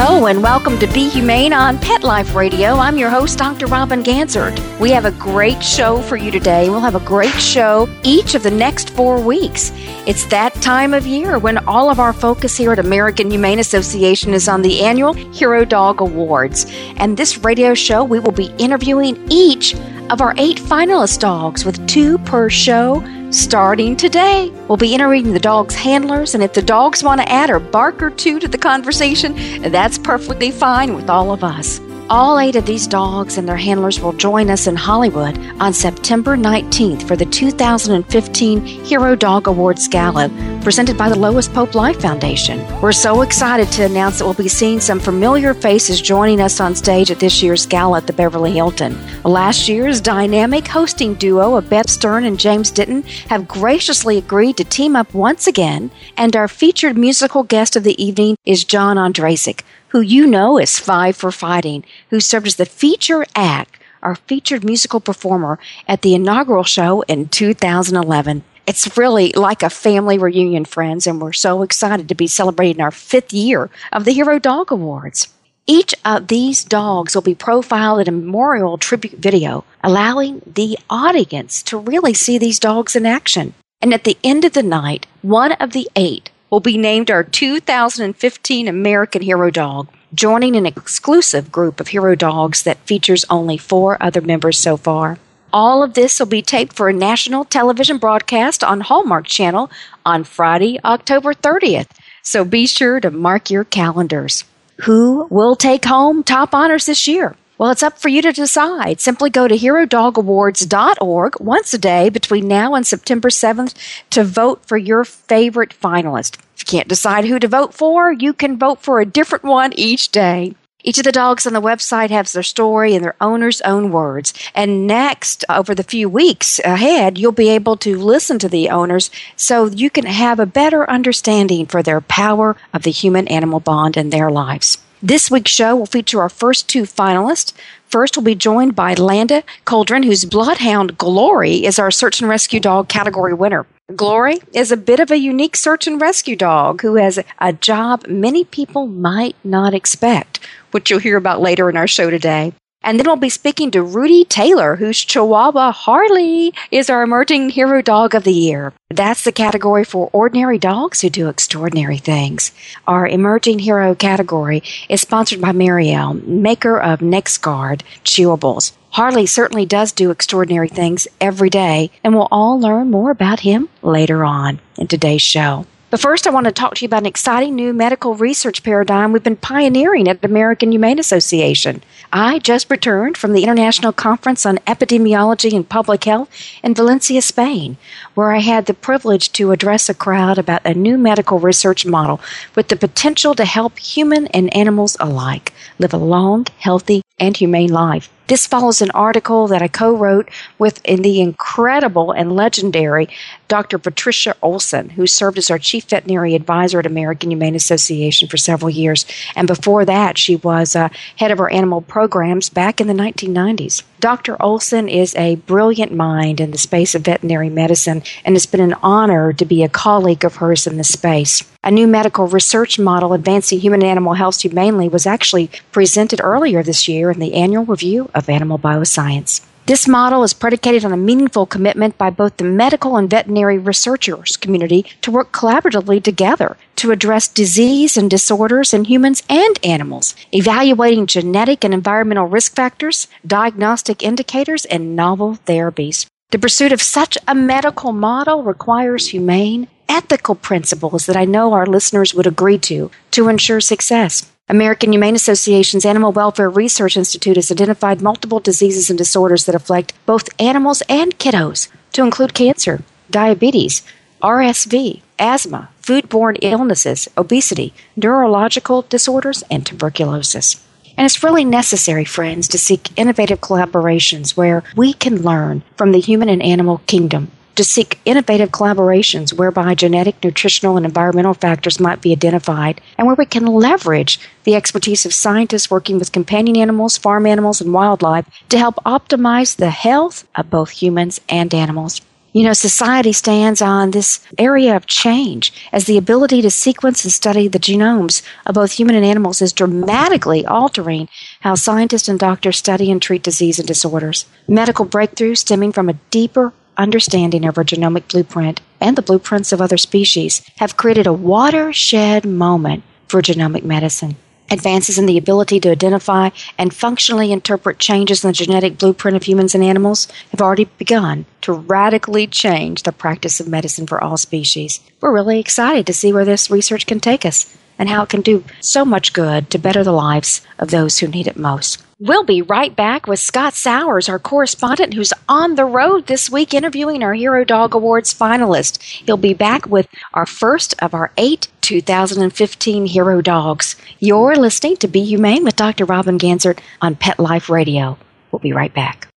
Hello and welcome to Be Humane on Pet Life Radio. I'm your host, Dr. Robin Ganzert. We have a great show for you today. We'll have a great show each of the next four weeks. It's that time of year when all of our focus here at American Humane Association is on the annual Hero Dog Awards. And this radio show, we will be interviewing each of our eight finalist dogs with two per show starting today. We'll be interviewing the dog's handlers, and if the dogs want to add a bark or two to the conversation, that's perfectly fine with all of us. All eight of these dogs and their handlers will join us in Hollywood on September 19th for the 2015 Hero Dog Awards Gala presented by the Lois Pope Life Foundation. We're so excited to announce that we'll be seeing some familiar faces joining us on stage at this year's gala at the Beverly Hilton. Last year's dynamic hosting duo of Beth Stern and James Denton have graciously agreed to team up once again, and our featured musical guest of the evening is John Ondrasik who you know is Five for Fighting, who served as the feature act, our featured musical performer at the inaugural show in 2011. It's really like a family reunion, friends, and we're so excited to be celebrating our fifth year of the Hero Dog Awards. Each of these dogs will be profiled in a memorial tribute video, allowing the audience to really see these dogs in action. And at the end of the night, one of the eight will be named our 2015 American Hero Dog, joining an exclusive group of hero dogs that features only four other members so far. All of this will be taped for a national television broadcast on Hallmark Channel on Friday, October 30th. So be sure to mark your calendars. Who will take home top honors this year? Well, it's up for you to decide. Simply go to HeroDogAwards.org once a day between now and September 7th to vote for your favorite finalist. If you can't decide who to vote for, you can vote for a different one each day. Each of the dogs on the website has their story in their owner's own words. And next, uh, over the few weeks ahead, you'll be able to listen to the owners so you can have a better understanding for their power of the human animal bond in their lives. This week's show will feature our first two finalists. First, we'll be joined by Landa Coldiron, whose Bloodhound Glory is our search and rescue dog category winner. Glory is a bit of a unique search and rescue dog who has a job many people might not expect, which you'll hear about later in our show today. And then we'll be speaking to Rudy Taylor, whose Chihuahua Harley is our emerging hero dog of the year. That's the category for ordinary dogs who do extraordinary things. Our emerging hero category is sponsored by Merial, maker of NexGard chewables. Harley certainly does do extraordinary things every day, and we'll all learn more about him later on in today's show. But first, I want to talk to you about an exciting new medical research paradigm we've been pioneering at the American Humane Association. I just returned from the International Conference on Epidemiology and Public Health in Valencia, Spain, where I had the privilege to address a crowd about a new medical research model with the potential to help human and animals alike live a long, healthy, and humane life. This follows an article that I co wrote with in the incredible and legendary Dr. Patricia Olson, who served as our chief veterinary advisor at American Humane Association for several years. And before that, she was uh, head of our animal programs back in the 1990s. Dr. Olson is a brilliant mind in the space of veterinary medicine, and it's been an honor to be a colleague of hers in this space. A new medical research model advancing human and animal health humanely was actually presented earlier this year in the annual review of Animal Bioscience. This model is predicated on a meaningful commitment by both the medical and veterinary researchers community to work collaboratively together to address disease and disorders in humans and animals, evaluating genetic and environmental risk factors, diagnostic indicators, and novel therapies. The pursuit of such a medical model requires humane, ethical principles that I know our listeners would agree to to ensure success. American Humane Association's Animal Welfare Research Institute has identified multiple diseases and disorders that afflict both animals and kiddos, to include cancer, diabetes, RSV, asthma, foodborne illnesses, obesity, neurological disorders, and tuberculosis. And it's really necessary, friends, to seek innovative collaborations where we can learn from the human and animal kingdom to seek innovative collaborations whereby genetic, nutritional, and environmental factors might be identified, and where we can leverage the expertise of scientists working with companion animals, farm animals, and wildlife to help optimize the health of both humans and animals. You know, society stands on this area of change as the ability to sequence and study the genomes of both human and animals is dramatically altering how scientists and doctors study and treat disease and disorders. Medical breakthroughs stemming from a deeper understanding of our genomic blueprint and the blueprints of other species have created a watershed moment for genomic medicine. Advances in the ability to identify and functionally interpret changes in the genetic blueprint of humans and animals have already begun to radically change the practice of medicine for all species. We're really excited to see where this research can take us and how it can do so much good to better the lives of those who need it most. We'll be right back with Scott Sowers, our correspondent who's on the road this week interviewing our Hero Dog Awards finalist. He'll be back with our first of our eight 2015 Hero Dogs. You're listening to Be Humane with Dr. Robin Ganzert on Pet Life Radio. We'll be right back.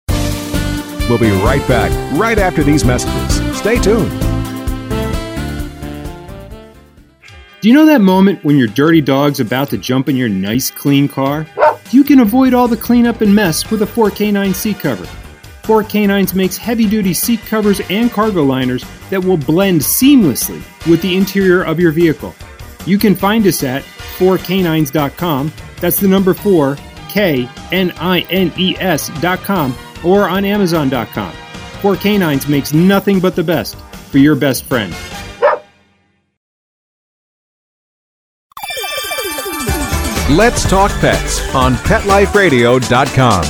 We'll be right back right after these messages. Stay tuned. Do you know that moment when your dirty dog's about to jump in your nice clean car? You can avoid all the cleanup and mess with a 4K9 seat cover. 4Knines makes heavy duty seat covers and cargo liners that will blend seamlessly with the interior of your vehicle. You can find us at 4Knines.com. That's the number 4 K N I N E S.com or on Amazon.com. 4Knines makes nothing but the best for your best friend. Let's Talk Pets on PetLifeRadio.com.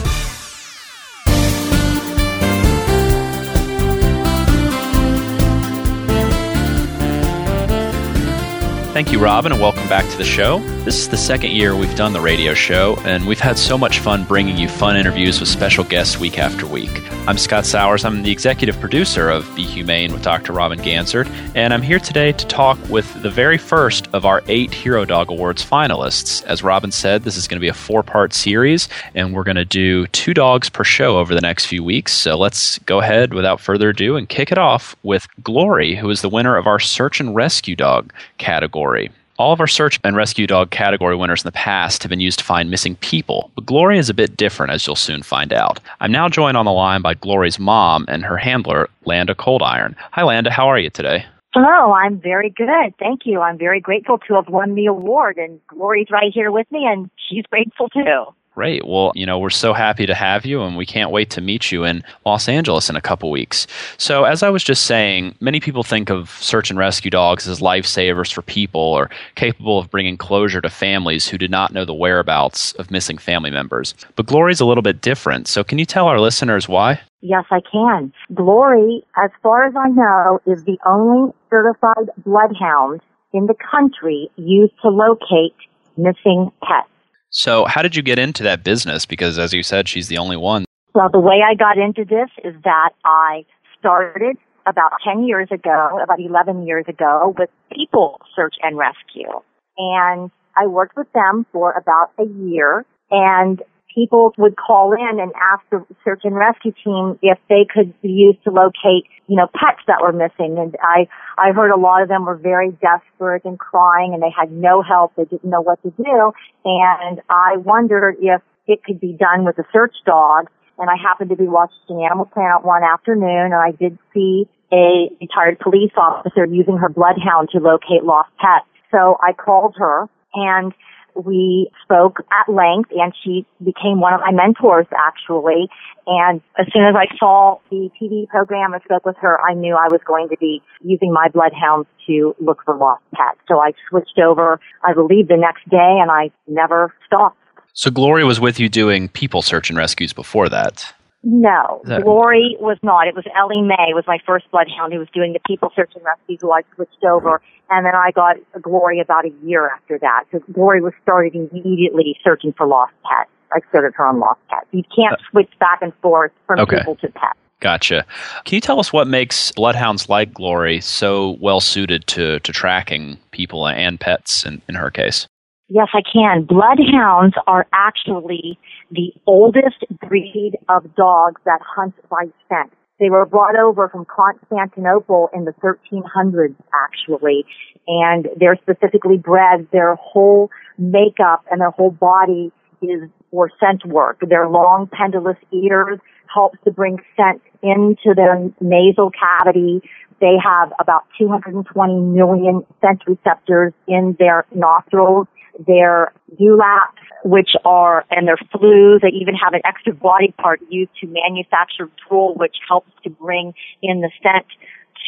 Thank you, Robin, and welcome back to the show. This is the second year we've done the radio show, and we've had so much fun bringing you fun interviews with special guests week after week. I'm Scott Sowers. I'm the executive producer of Be Humane with Dr. Robin Ganzert, and I'm here today to talk with the very first of our eight Hero Dog Awards finalists. As Robin said, this is going to be a four part series, and we're going to do two dogs per show over the next few weeks. So let's go ahead without further ado and kick it off with Glory, who is the winner of our Search and Rescue Dog category. All of our search and rescue dog category winners in the past have been used to find missing people, but Glory is a bit different, as you'll soon find out. I'm now joined on the line by Glory's mom and her handler, Landa Coldiron. Hi, Landa. How are you today? Hello, I'm very good. Thank you. I'm very grateful to have won the award, and Glory's right here with me, and she's grateful too. Great. Well, you know, we're so happy to have you, and we can't wait to meet you in Los Angeles in a couple weeks. So, as I was just saying, many people think of search and rescue dogs as lifesavers for people or capable of bringing closure to families who did not know the whereabouts of missing family members. But Glory's a little bit different. So, can you tell our listeners why? Yes, I can. Glory, as far as I know, is the only certified bloodhound in the country used to locate missing pets. So, how did you get into that business? Because, as you said, she's the only one. Well, the way I got into this is that I started about 10 years ago, about 11 years ago, with People Search and Rescue. And I worked with them for about a year and people would call in and ask the search and rescue team if they could be used to locate, you know, pets that were missing. And I, I heard a lot of them were very desperate and crying and they had no help. They didn't know what to do. And I wondered if it could be done with a search dog. And I happened to be watching Animal Planet one afternoon and I did see a retired police officer using her bloodhound to locate lost pets. So I called her and we spoke at length and she became one of my mentors actually. And as soon as I saw the TV program and spoke with her, I knew I was going to be using my bloodhounds to look for lost pets. So I switched over, I believe the next day and I never stopped. So Glory was with you doing people search and rescues before that. No. Glory was not. It was Ellie Mae was my first bloodhound who was doing the people search and rescue who I switched over. And then I got Glory about a year after that. So Glory was started immediately searching for lost pets. I started her on lost pets. You can't uh, switch back and forth from okay. people to pets. Gotcha. Can you tell us what makes bloodhounds like Glory so well suited to, to tracking people and pets in, in her case? Yes, I can. Bloodhounds are actually the oldest breed of dogs that hunt by scent. They were brought over from Constantinople in the 1300s, actually, and they're specifically bred. Their whole makeup and their whole body is for scent work. Their long pendulous ears helps to bring scent into their nasal cavity. They have about 220 million scent receptors in their nostrils. Their dewlaps which are, and their flues. They even have an extra body part used to manufacture drool, which helps to bring in the scent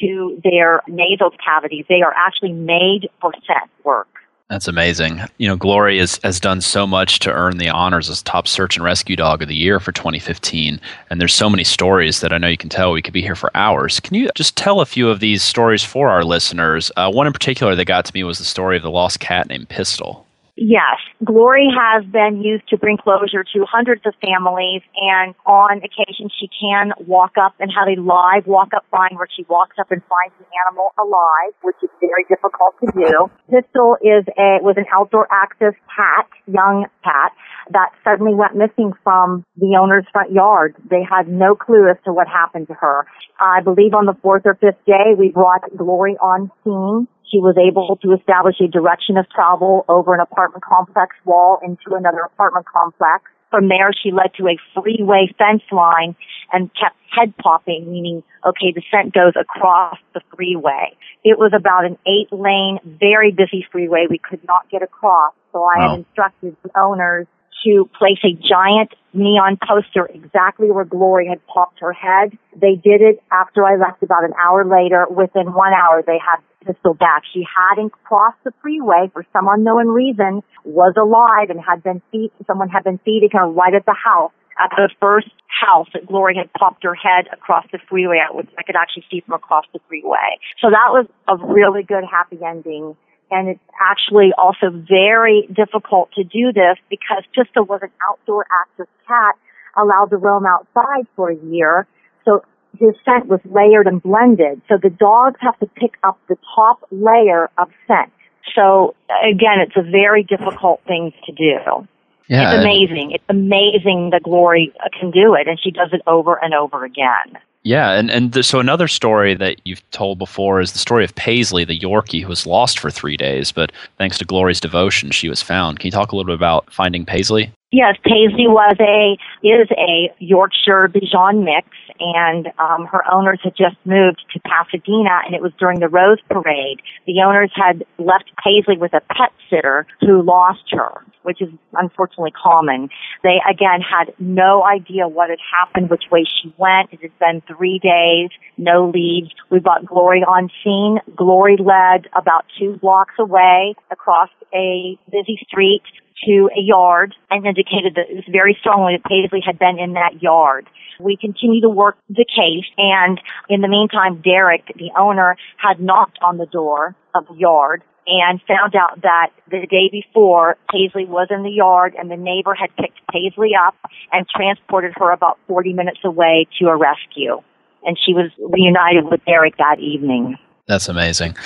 to their nasal cavities. They are actually made for scent work. That's amazing. You know, Glory has, has done so much to earn the honors as top search and rescue dog of the year for 2015. And there's so many stories that I know you can tell. We could be here for hours. Can you just tell a few of these stories for our listeners? Uh, one in particular that got to me was the story of the lost cat named Pistol. Yes, Glory has been used to bring closure to hundreds of families, and on occasion she can walk up and have a live walk up find where she walks up and finds the animal alive, which is very difficult to do. Pistol is a was an outdoor access cat, young cat, that suddenly went missing from the owner's front yard. They had no clue as to what happened to her. I believe on the fourth or fifth day we brought Glory on scene she was able to establish a direction of travel over an apartment complex wall into another apartment complex. From there, she led to a freeway fence line and kept head popping, meaning, okay, the scent goes across the freeway. It was about an eight lane, very busy freeway we could not get across. So I wow. had instructed the owners to place a giant neon poster exactly where Glory had popped her head. They did it after I left about an hour later. Within one hour, they had Pistol back. She hadn't crossed the freeway for some unknown reason, was alive and had been feed, someone had been feeding her right at the house. At the first house that Glory had popped her head across the freeway, which I could actually see from across the freeway. So that was a really good happy ending and it's actually also very difficult to do this because Pistol was an outdoor active cat allowed to roam outside for a year. So his scent was layered and blended. So the dogs have to pick up the top layer of scent. So again, it's a very difficult thing to do. Yeah. It's amazing. It's amazing that Glory can do it, and she does it over and over again. Yeah, and and the, so another story that you've told before is the story of Paisley, the Yorkie, who was lost for three days, but thanks to Glory's devotion, she was found. Can you talk a little bit about finding Paisley? Yes, Paisley was a is a Yorkshire Bichon mix, and um, her owners had just moved to Pasadena, and it was during the Rose Parade. The owners had left Paisley with a pet sitter who lost her, which is unfortunately common. They again had no idea what had happened, which way she went. It had been three days, no leads. We brought Glory on scene. Glory led about two blocks away across a busy street to a yard and indicated that it was very strongly that Paisley had been in that yard. We continue to work the case and in the meantime, Derek, the owner, had knocked on the door of the yard and found out that the day before Paisley was in the yard and the neighbor had picked Paisley up and transported her about 40 minutes away to a rescue. And she was reunited with Derek that evening. That's amazing.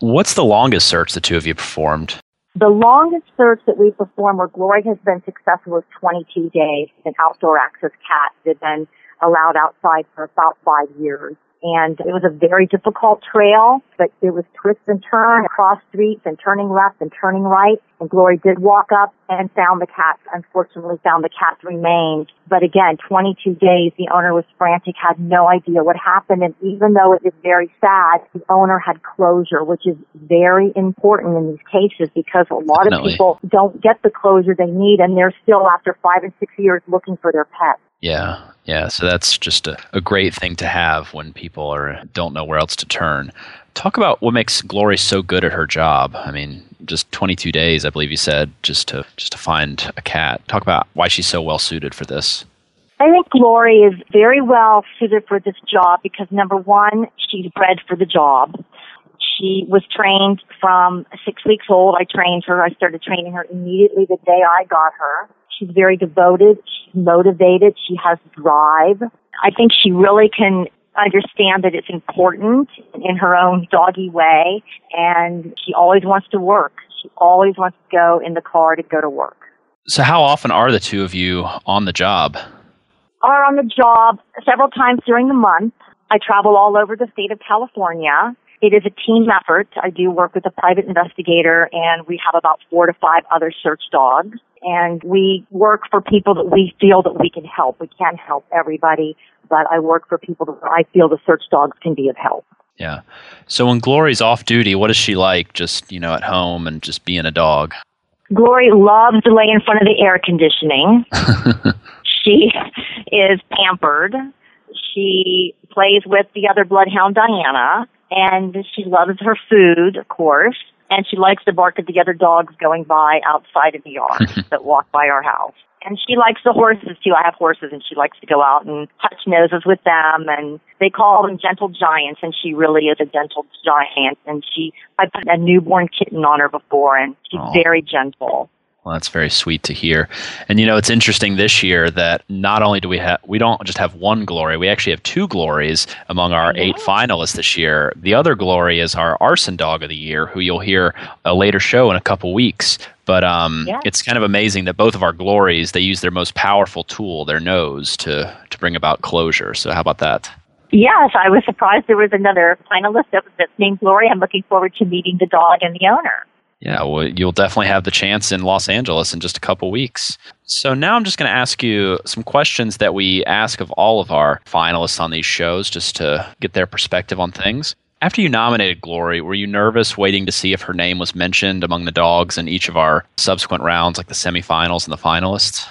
What's the longest search the two of you performed? The longest search that we performed where Glory has been successful was 22 days. An outdoor access cat that had been allowed outside for about five years and it was a very difficult trail, but it was twist and turn across streets and turning left and turning right. And Glory did walk up and found the cats. Unfortunately, found the cat's remains. But again, 22 days, the owner was frantic, had no idea what happened. And even though it is very sad, the owner had closure, which is very important in these cases because a lot Definitely. of people don't get the closure they need and they're still after five and six years looking for their pet. Yeah, yeah. So that's just a, a great thing to have when people are don't know where else to turn. Talk about what makes Glory so good at her job. I mean, just 22 days, I believe you said, just to just to find a cat. Talk about why she's so well suited for this. I think Glory is very well suited for this job because number one, she's bred for the job. She was trained from six weeks old. I trained her. I started training her immediately the day I got her. She's very devoted. She's motivated. She has drive. I think she really can understand that it's important in her own doggy way and she always wants to work. She always wants to go in the car to go to work. So how often are the two of you on the job? Are on the job several times during the month. I travel all over the state of California. It is a team effort. I do work with a private investigator and we have about four to five other search dogs and we work for people that we feel that we can help. We can't help everybody, but I work for people that I feel the search dogs can be of help. Yeah. So when Glory's off duty, what is she like just, you know, at home and just being a dog? Glory loves to lay in front of the air conditioning. she is pampered. She plays with the other bloodhound Diana and she loves her food, of course and she likes to bark at the other dogs going by outside of the yard that walk by our house. And she likes the horses too. I have horses and she likes to go out and touch noses with them and they call them gentle giants and she really is a gentle giant and she I put a newborn kitten on her before and she's Aww. very gentle. Well, that's very sweet to hear. And you know, it's interesting this year that not only do we have we don't just have one glory, we actually have two glories among our eight finalists this year. The other glory is our arson dog of the year, who you'll hear a later show in a couple weeks. But um, yeah. it's kind of amazing that both of our glories they use their most powerful tool, their nose, to to bring about closure. So how about that? Yes, I was surprised there was another finalist that's named Glory. I'm looking forward to meeting the dog and the owner. Yeah, well, you'll definitely have the chance in Los Angeles in just a couple weeks. So now I'm just going to ask you some questions that we ask of all of our finalists on these shows just to get their perspective on things. After you nominated Glory, were you nervous waiting to see if her name was mentioned among the dogs in each of our subsequent rounds, like the semifinals and the finalists?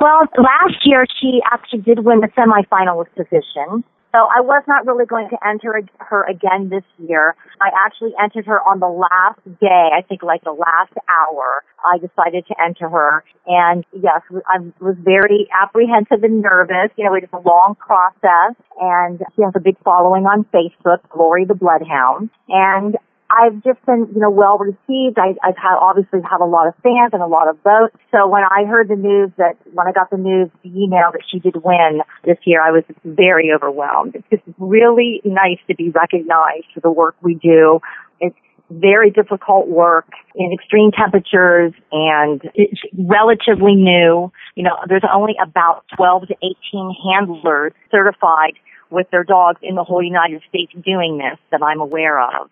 Well, last year she actually did win the semifinalist position. So I was not really going to enter her again this year. I actually entered her on the last day, I think like the last hour. I decided to enter her. And yes, I was very apprehensive and nervous. You know, it is a long process and she has a big following on Facebook, Glory the Bloodhound. And I've just been, you know, well received. I, I've had, obviously had a lot of fans and a lot of votes. So when I heard the news that, when I got the news, the email that she did win this year, I was very overwhelmed. It's just really nice to be recognized for the work we do. It's very difficult work in extreme temperatures and it's relatively new. You know, there's only about 12 to 18 handlers certified with their dogs in the whole United States doing this that I'm aware of.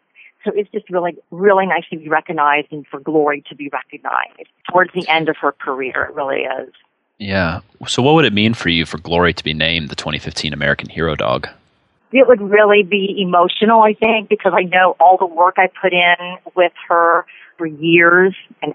So it's just really, really nice to be recognized and for Glory to be recognized towards the end of her career. It really is. Yeah. So what would it mean for you for Glory to be named the 2015 American Hero Dog? It would really be emotional, I think, because I know all the work I put in with her for years and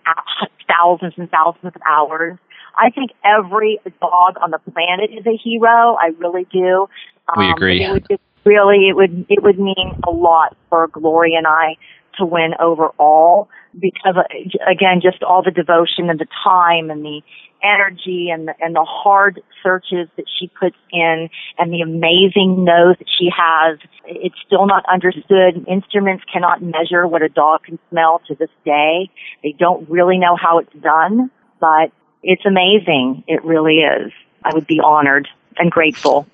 thousands and thousands of hours. I think every dog on the planet is a hero. I really do. Um, we agree. It would just really it would it would mean a lot for Glory and I to win overall because uh, again just all the devotion and the time and the energy and the, and the hard searches that she puts in and the amazing nose that she has. It's still not understood. Instruments cannot measure what a dog can smell to this day. They don't really know how it's done but it's amazing. It really is. I would be honored and grateful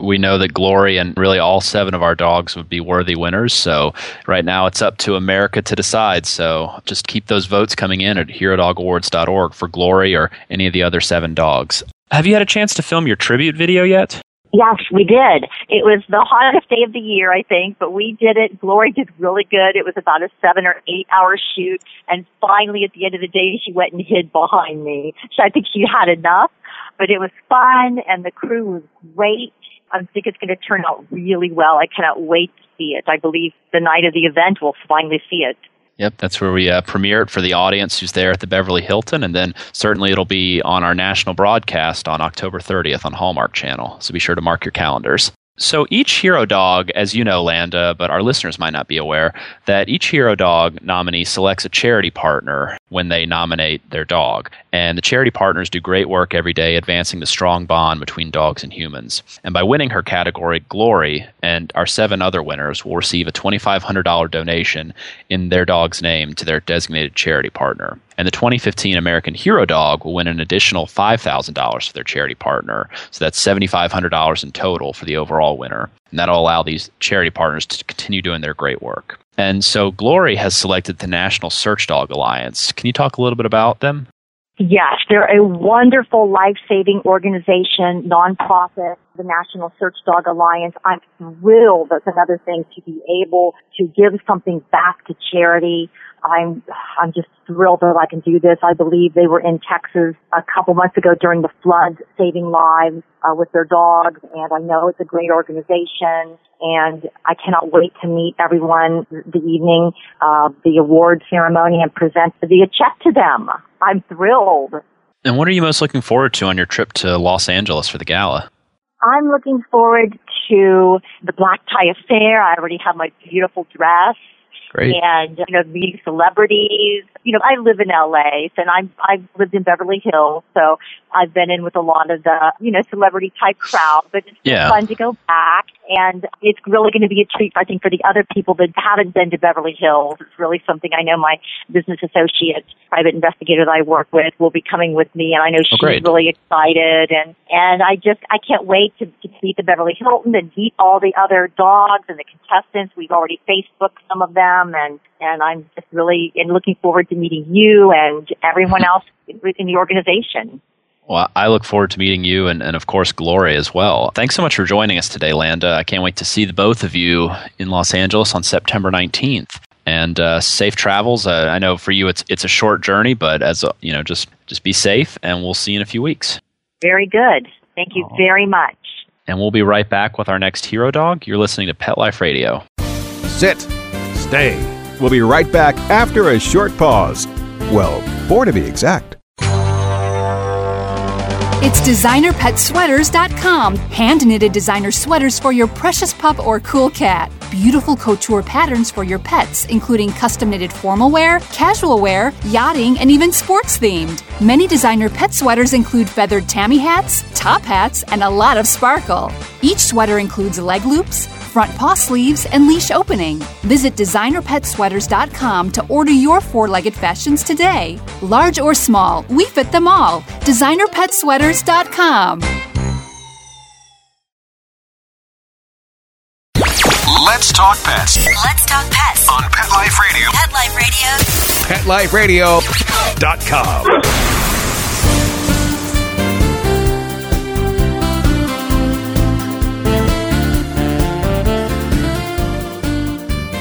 we know that Glory and really all seven of our dogs would be worthy winners. So right now it's up to America to decide. So just keep those votes coming in at herodogawards.org for Glory or any of the other seven dogs. Have you had a chance to film your tribute video yet? Yes, we did. It was the hottest day of the year, I think, but we did it. Glory did really good. It was about a seven or eight hour shoot. And finally, at the end of the day, she went and hid behind me. So I think she had enough, but it was fun and the crew was great. I think it's going to turn out really well. I cannot wait to see it. I believe the night of the event we'll finally see it. Yep, that's where we uh, premiere it for the audience who's there at the Beverly Hilton, and then certainly it'll be on our national broadcast on October 30th on Hallmark Channel. So be sure to mark your calendars. So each hero dog, as you know, Landa, but our listeners might not be aware, that each hero dog nominee selects a charity partner when they nominate their dog. And the charity partners do great work every day advancing the strong bond between dogs and humans. And by winning her category, Glory and our seven other winners will receive a $2,500 donation in their dog's name to their designated charity partner. And the 2015 American Hero Dog will win an additional $5,000 for their charity partner. So that's $7,500 in total for the overall winner. And that'll allow these charity partners to continue doing their great work. And so Glory has selected the National Search Dog Alliance. Can you talk a little bit about them? Yes, they're a wonderful life-saving organization, nonprofit, the National Search Dog Alliance. I'm thrilled. That's another thing to be able to give something back to charity. I'm, I'm just thrilled that I can do this. I believe they were in Texas a couple months ago during the flood, saving lives uh, with their dogs, and I know it's a great organization. And I cannot wait to meet everyone the evening of the award ceremony and present the check to them. I'm thrilled. And what are you most looking forward to on your trip to Los Angeles for the gala? I'm looking forward to the black tie affair. I already have my beautiful dress. Great. And you know, meeting celebrities. You know, I live in LA, and I'm I've lived in Beverly Hills, so I've been in with a lot of the you know celebrity type crowd. But it's Yeah. fun to go back, and it's really going to be a treat, I think, for the other people that haven't been to Beverly Hills. It's really something I know my business associate, private investigator that I work with, will be coming with me, and I know oh, she's great. really excited, and and I just I can't wait to, to meet the Beverly Hilton and meet all the other dogs and the contestants. We've already Facebooked some of them, and and I'm just really and looking forward to meeting you and everyone else in the organization. Well, I look forward to meeting you and, and, of course, Gloria as well. Thanks so much for joining us today, Landa. I can't wait to see the both of you in Los Angeles on September 19th. And uh, safe travels. Uh, I know for you it's it's a short journey, but as a, you know, just just be safe, and we'll see you in a few weeks. Very good. Thank you very much. And we'll be right back with our next hero dog. You're listening to Pet Life Radio. Sit. We'll be right back after a short pause. Well, four to be exact. It's designerpetsweaters.com. Hand knitted designer sweaters for your precious pup or cool cat. Beautiful couture patterns for your pets, including custom knitted formal wear, casual wear, yachting, and even sports themed. Many designer pet sweaters include feathered tammy hats, top hats, and a lot of sparkle. Each sweater includes leg loops, front paw sleeves, and leash opening. Visit designerpetsweaters.com to order your four legged fashions today. Large or small, we fit them all. Designerpetsweaters.com. Let's talk pets Let's talk pets. on Pet Life Radio. Pet Life Radio. PetLifeRadio.com.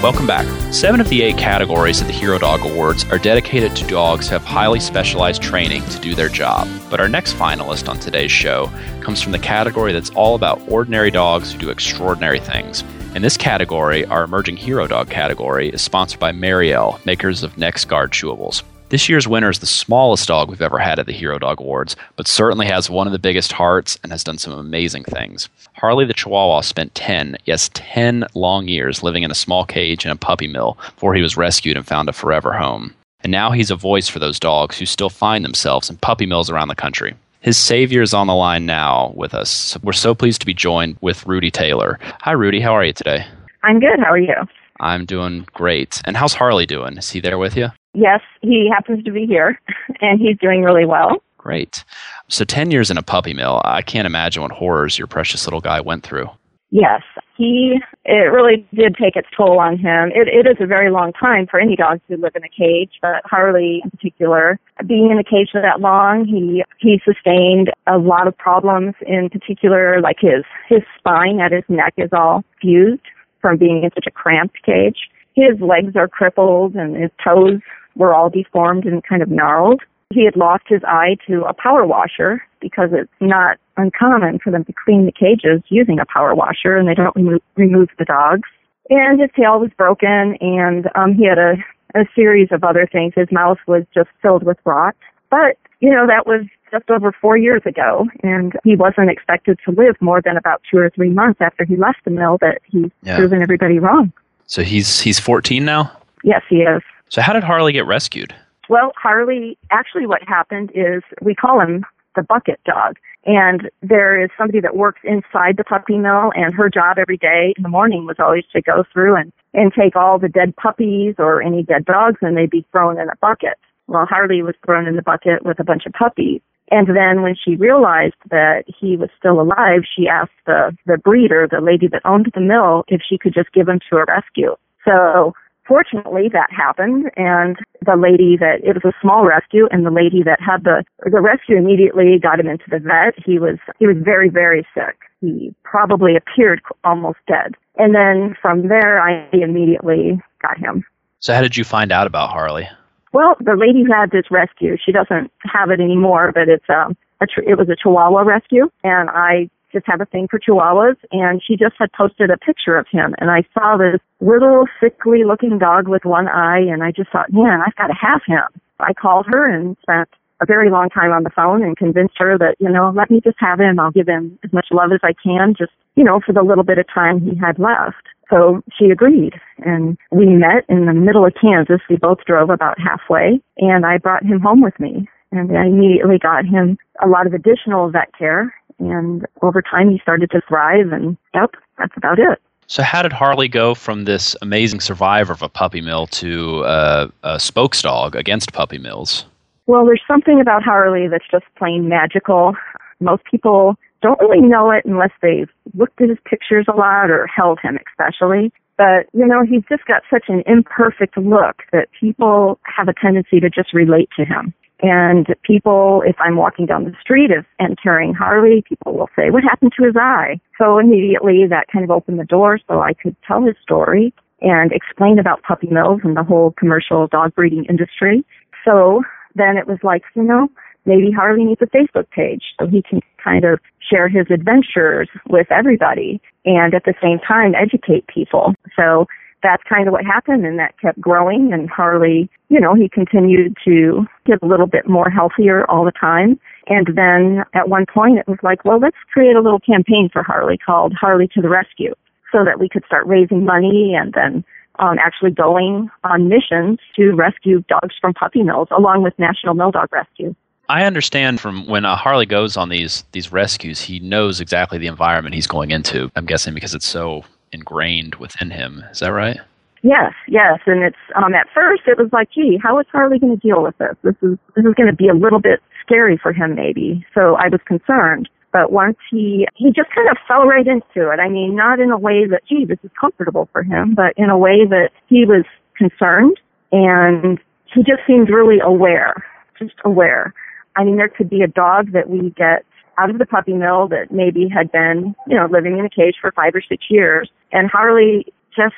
Welcome back. Seven of the eight categories of the Hero Dog Awards are dedicated to dogs who have highly specialized training to do their job. But our next finalist on today's show comes from the category that's all about ordinary dogs who do extraordinary things. In this category, our emerging Hero Dog category is sponsored by Merial, makers of NexGard chewables. This year's winner is the smallest dog we've ever had at the Hero Dog Awards, but certainly has one of the biggest hearts and has done some amazing things. Harley the Chihuahua spent 10, yes, 10 long years living in a small cage in a puppy mill before he was rescued and found a forever home. And now he's a voice for those dogs who still find themselves in puppy mills around the country. His savior is on the line now with us. We're so pleased to be joined with Rudy Taylor. Hi, Rudy. How are you today? I'm good. How are you? I'm doing great. And how's Harley doing? Is he there with you? Yes, he happens to be here, and he's doing really well. Great. So, 10 years in a puppy mill, I can't imagine what horrors your precious little guy went through. Yes, he. It really did take its toll on him. It, it is a very long time for any dog to live in a cage, but Harley in particular, being in a cage for that long, he he sustained a lot of problems. In particular, like his his spine at his neck is all fused from being in such a cramped cage. His legs are crippled, and his toes were all deformed and kind of gnarled. He had lost his eye to a power washer because it's not uncommon for them to clean the cages using a power washer and they don't remove, remove the dogs. And his tail was broken and um, he had a, a series of other things. His mouth was just filled with rot. But, you know, that was just over four years ago and he wasn't expected to live more than about two or three months after he left the mill that he's Yeah. proven everybody wrong. So, he's, he's 14 now? Yes, he is. So, how did Harley get rescued? Well, Harley, actually what happened is we call him the bucket dog. And there is somebody that works inside the puppy mill and her job every day in the morning was always to go through and, and take all the dead puppies or any dead dogs and they'd be thrown in a bucket. Well, Harley was thrown in the bucket with a bunch of puppies. And then when she realized that he was still alive, she asked the, the breeder, the lady that owned the mill, if she could just give him to a rescue. So fortunately that happened and the lady that it was a small rescue and the lady that had the the rescue immediately got him into the vet. He was he was very very sick. He probably appeared almost dead. And then from there i immediately got him. So how did you find out about harley? Well the lady who had this rescue she doesn't have it anymore but it's um a, it was a chihuahua rescue and i just have a thing for chihuahuas and she just had posted a picture of him and I saw this little sickly looking dog with one eye and I just thought, man, I've got to have him. I called her and spent a very long time on the phone and convinced her that, you know, let me just have him. I'll give him as much love as I can, just, you know, for the little bit of time he had left. So she agreed and we met in the middle of Kansas. We both drove about halfway and I brought him home with me and I immediately got him a lot of additional vet care and over time he started to thrive and yep that's about it. So how did harley go from this amazing survivor of a puppy mill to uh, a spokes dog against puppy mills? Well there's something about harley that's just plain magical. Most people don't really know it unless they've looked at his pictures a lot or held him especially. But you know he's just got such an imperfect look that people have a tendency to just relate to him and people, if I'm walking down the street and carrying Harley, people will say, what happened to his eye? So immediately that kind of opened the door so I could tell his story and explain about puppy mills and the whole commercial dog breeding industry. So then it was like, you know, maybe Harley needs a Facebook page so he can kind of share his adventures with everybody and at the same time educate people. So that's kind of what happened and that kept growing and Harley, you know, he continued to get a little bit more healthier all the time. And then at one point it was like, well, let's create a little campaign for Harley called Harley to the Rescue so that we could start raising money and then um, actually going on missions to rescue dogs from puppy mills along with National Mill Dog Rescue. I understand from when uh, Harley goes on these these rescues, he knows exactly the environment he's going into. I'm guessing because it's so ingrained within him. Is that right? Yes, yes, and it's um at first it was like, gee, how is Harley going to deal with this? This is this is going to be a little bit scary for him, maybe. So I was concerned. But once he he just kind of fell right into it. I mean, not in a way that, gee, this is comfortable for him, but in a way that he was concerned and he just seemed really aware, just aware. I mean, there could be a dog that we get out of the puppy mill that maybe had been, you know, living in a cage for five or six years. And Harley just,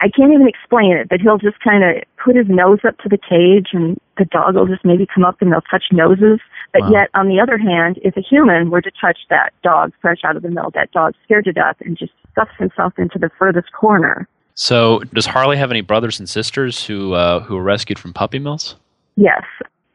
I can't even explain it, but he'll just kind of put his nose up to the cage and the dog will just maybe come up and they'll touch noses. But wow. yet, on the other hand, if a human were to touch that dog fresh out of the mill, that dog's scared to death and just stuffs himself into the furthest corner. So, does Harley have any brothers and sisters who uh, who were rescued from puppy mills? Yes,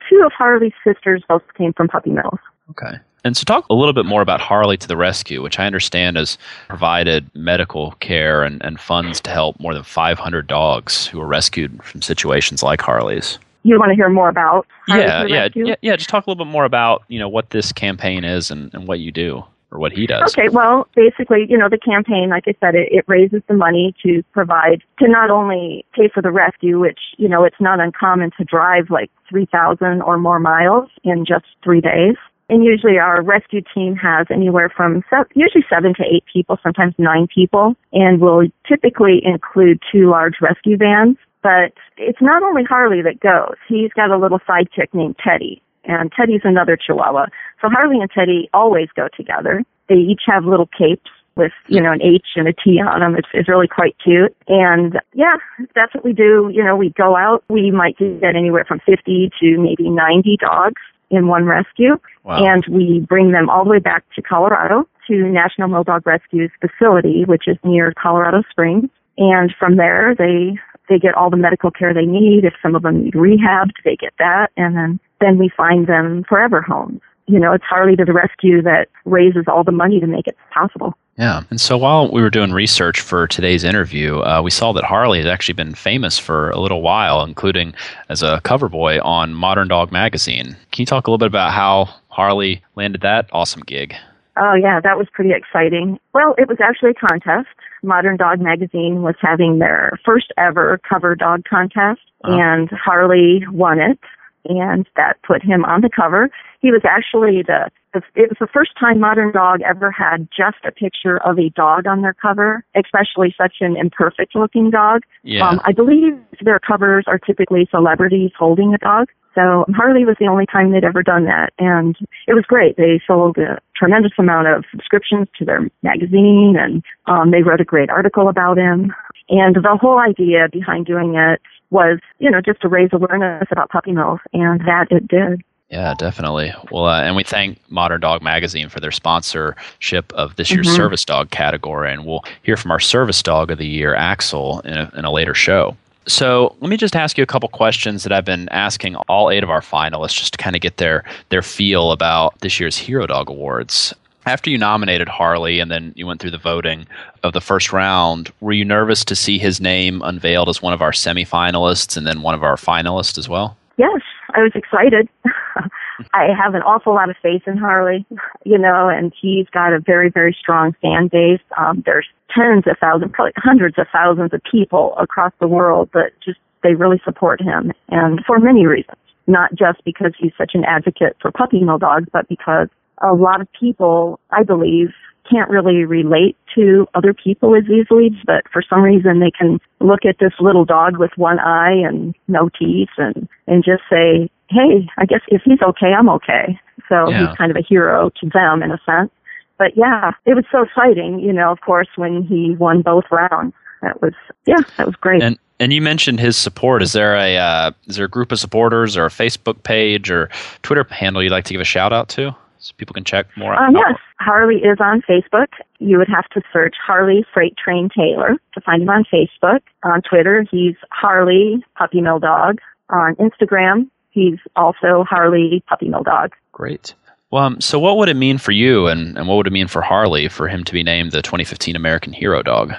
two of Harley's sisters both came from puppy mills. Okay. And so, talk a little bit more about Harley to the Rescue, which I understand has provided medical care and, and funds to help more than 500 dogs who were rescued from situations like Harley's. You want to hear more about? Harley yeah, yeah, yeah, yeah. Just talk a little bit more about you know what this campaign is and, and what you do or what he does. Okay, well, basically, you know, the campaign, like I said, it, it raises the money to provide, to not only pay for the rescue, which, you know, it's not uncommon to drive like 3,000 or more miles in just three days. And usually our rescue team has anywhere from se- usually seven to eight people, sometimes nine people, and will typically include two large rescue vans. But it's not only Harley that goes. He's got a little sidekick named Teddy, and Teddy's another Chihuahua. So Harley and Teddy always go together. They each have little capes with, you know, an H and a T on them. It's, it's really quite cute. And yeah, that's what we do. You know, we go out. We might get anywhere from 50 to maybe 90 dogs in one rescue. Wow. And we bring them all the way back to Colorado to National Mill Dog Rescue's facility, which is near Colorado Springs. And from there, they they get all the medical care they need. If some of them need rehab, they get that. And then, then we find them forever homes. You know, it's Harley to the rescue that raises all the money to make it possible. Yeah. And so while we were doing research for today's interview, uh, we saw that Harley has actually been famous for a little while, including as a cover boy on Modern Dog Magazine. Can you talk a little bit about how Harley landed that awesome gig? Oh, yeah, that was pretty exciting. Well, it was actually a contest. Modern Dog Magazine was having their first ever cover dog contest, uh-huh. and Harley won it, and that put him on the cover. He was actually the it was the first time Modern Dog ever had just a picture of a dog on their cover, especially such an imperfect looking dog. Yeah. Um, I believe their covers are typically celebrities holding a dog. So Harley was the only time they'd ever done that. And it was great. They sold a tremendous amount of subscriptions to their magazine and um, they wrote a great article about him. And the whole idea behind doing it was, you know, just to raise awareness about puppy mills and that it did. Yeah, definitely. Well, uh, and we thank Modern Dog Magazine for their sponsorship of this year's mm-hmm. service dog category. And we'll hear from our service dog of the year, Axel, in a, in a later show. So let me just ask you a couple questions that I've been asking all eight of our finalists just to kind of get their their feel about this year's Hero Dog Awards. After you nominated Harley and then you went through the voting of the first round, were you nervous to see his name unveiled as one of our semifinalists and then one of our finalists as well? Yes, I was excited. I have an awful lot of faith in Harley, you know, and he's got a very, very strong fan base. Um, there's tens of thousands, probably hundreds of thousands of people across the world that just, they really support him and for many reasons. Not just because he's such an advocate for puppy mill dogs, but because a lot of people, I believe, can't really relate to other people as easily, but for some reason they can look at this little dog with one eye and no teeth and, and just say, hey, I guess if he's okay, I'm okay. So yeah. he's kind of a hero to them in a sense. But yeah, it was so exciting, you know, of course, when he won both rounds. That was, yeah, that was great. And and you mentioned his support. Is there a uh, is there a group of supporters or a Facebook page or Twitter handle you'd like to give a shout out to? So people can check more out? Um, yes, Harley is on Facebook. You would have to search Harley Freight Train Taylor to find him on Facebook. On Twitter, he's Harley Puppy Mill Dog. On Instagram, he's also Harley Puppy Mill Dog. Great. Well, um, so what would it mean for you, and, and what would it mean for Harley for him to be named the 2015 American Hero Dog?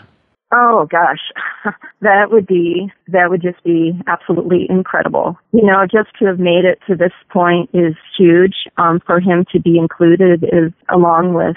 Oh gosh, that would be, that would just be absolutely incredible. You know, just to have made it to this point is huge. Um, for him to be included is along with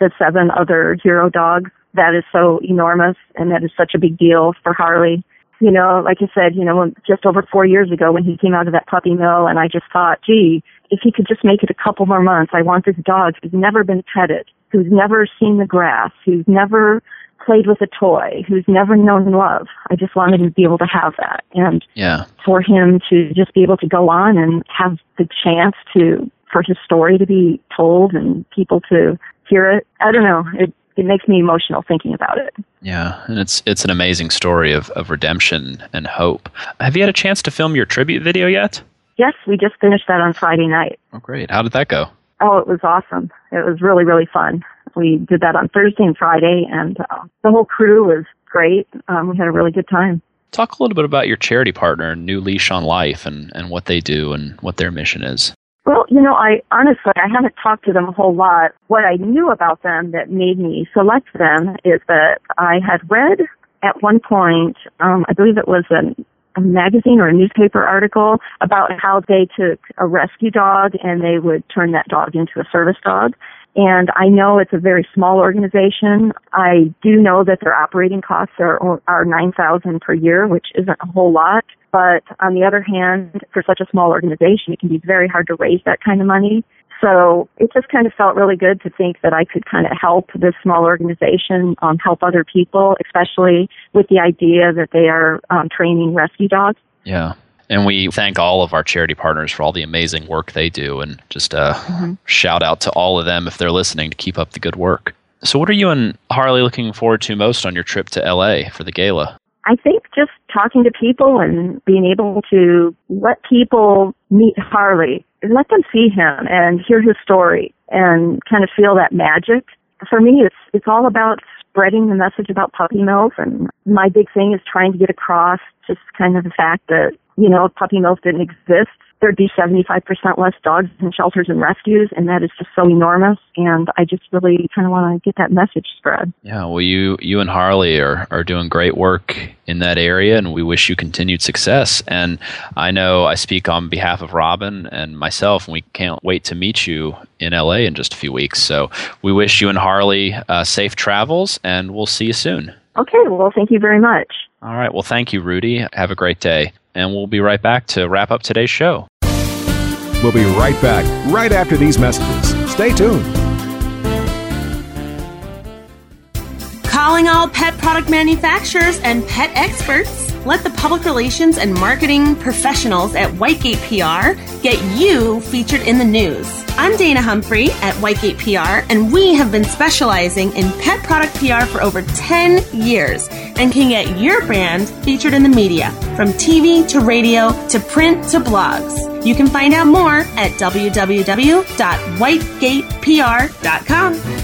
the seven other hero dogs. That is so enormous and that is such a big deal for Harley. You know, like I said, you know, just over four years ago when he came out of that puppy mill and I just thought, gee, if he could just make it a couple more months, I want this dog who's never been petted, who's never seen the grass, who's never played with a toy, who's never known love. I just wanted him to be able to have that. And yeah. for him to just be able to go on and have the chance to, for his story to be told and people to hear it. I don't know. It, it makes me emotional thinking about it. Yeah, and it's it's an amazing story of, of redemption and hope. Have you had a chance to film your tribute video yet? Yes, we just finished that on Friday night. Oh, great! How did that go? Oh, it was awesome. It was really, really fun. We did that on Thursday and Friday, and uh, the whole crew was great. Um, we had a really good time. Talk a little bit about your charity partner, New Leash on Life, and, and what they do and what their mission is. Well, you know, I honestly I haven't talked to them a whole lot. What I knew about them that made me select them is that I had read at one point, um, I believe it was an a magazine or a newspaper article about how they took a rescue dog and they would turn that dog into a service dog. And I know it's a very small organization. I do know that their operating costs are are nine thousand per year, which isn't a whole lot. But on the other hand, for such a small organization, it can be very hard to raise that kind of money. So it just kind of felt really good to think that I could kind of help this small organization um, help other people, especially with the idea that they are um, training rescue dogs. Yeah. And we thank all of our charity partners for all the amazing work they do. And just a mm-hmm. shout out to all of them if they're listening to keep up the good work. So, what are you and Harley looking forward to most on your trip to LA for the gala? I think just talking to people and being able to let people meet Harley, let them see him and hear his story and kind of feel that magic. For me, it's, it's all about spreading the message about puppy mills and my big thing is trying to get across just kind of the fact that you know, puppy mills didn't exist, there'd be 75% less dogs in shelters and rescues, and that is just so enormous. And I just really kind of want to get that message spread. Yeah, well, you you and Harley are are doing great work in that area, and we wish you continued success. And I know I speak on behalf of Robin and myself, and we can't wait to meet you in LA in just a few weeks. So we wish you and Harley uh, safe travels, and we'll see you soon. Okay, well, thank you very much. All right, well, thank you, Rudy. Have a great day and we'll be right back to wrap up today's show. We'll be right back right after these messages. Stay tuned. Calling all pet product manufacturers and pet experts. Let the public relations and marketing professionals at Whitegate PR get you featured in the news. I'm Dana Humphrey at Whitegate PR, and we have been specializing in pet product PR for over 10 years and can get your brand featured in the media, from TV to radio to print to blogs. You can find out more at www.whitegatepr.com.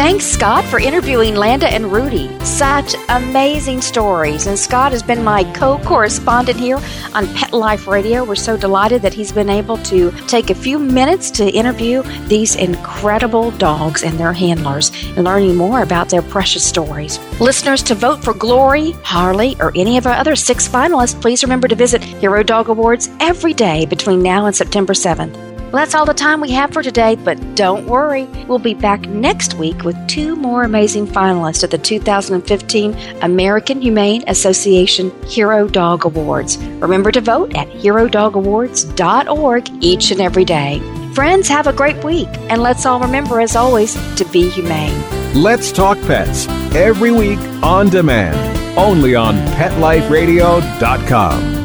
Thanks, Scott, for interviewing Landa and Rudy. Such amazing stories. And Scott has been my co correspondent here on Pet Life Radio. We're so delighted that he's been able to take a few minutes to interview these incredible dogs and their handlers and learning more about their precious stories. Listeners, to vote for Glory, Harley, or any of our other six finalists, please remember to visit Hero Dog Awards every day between now and September 7th. Well, that's all the time we have for today, but don't worry. We'll be back next week with two more amazing finalists at the 2015 American Humane Association Hero Dog Awards. Remember to vote at herodogawards.org each and every day. Friends, have a great week, and let's all remember, as always, to be humane. Let's Talk Pets every week on demand, only on PetLifeRadio.com.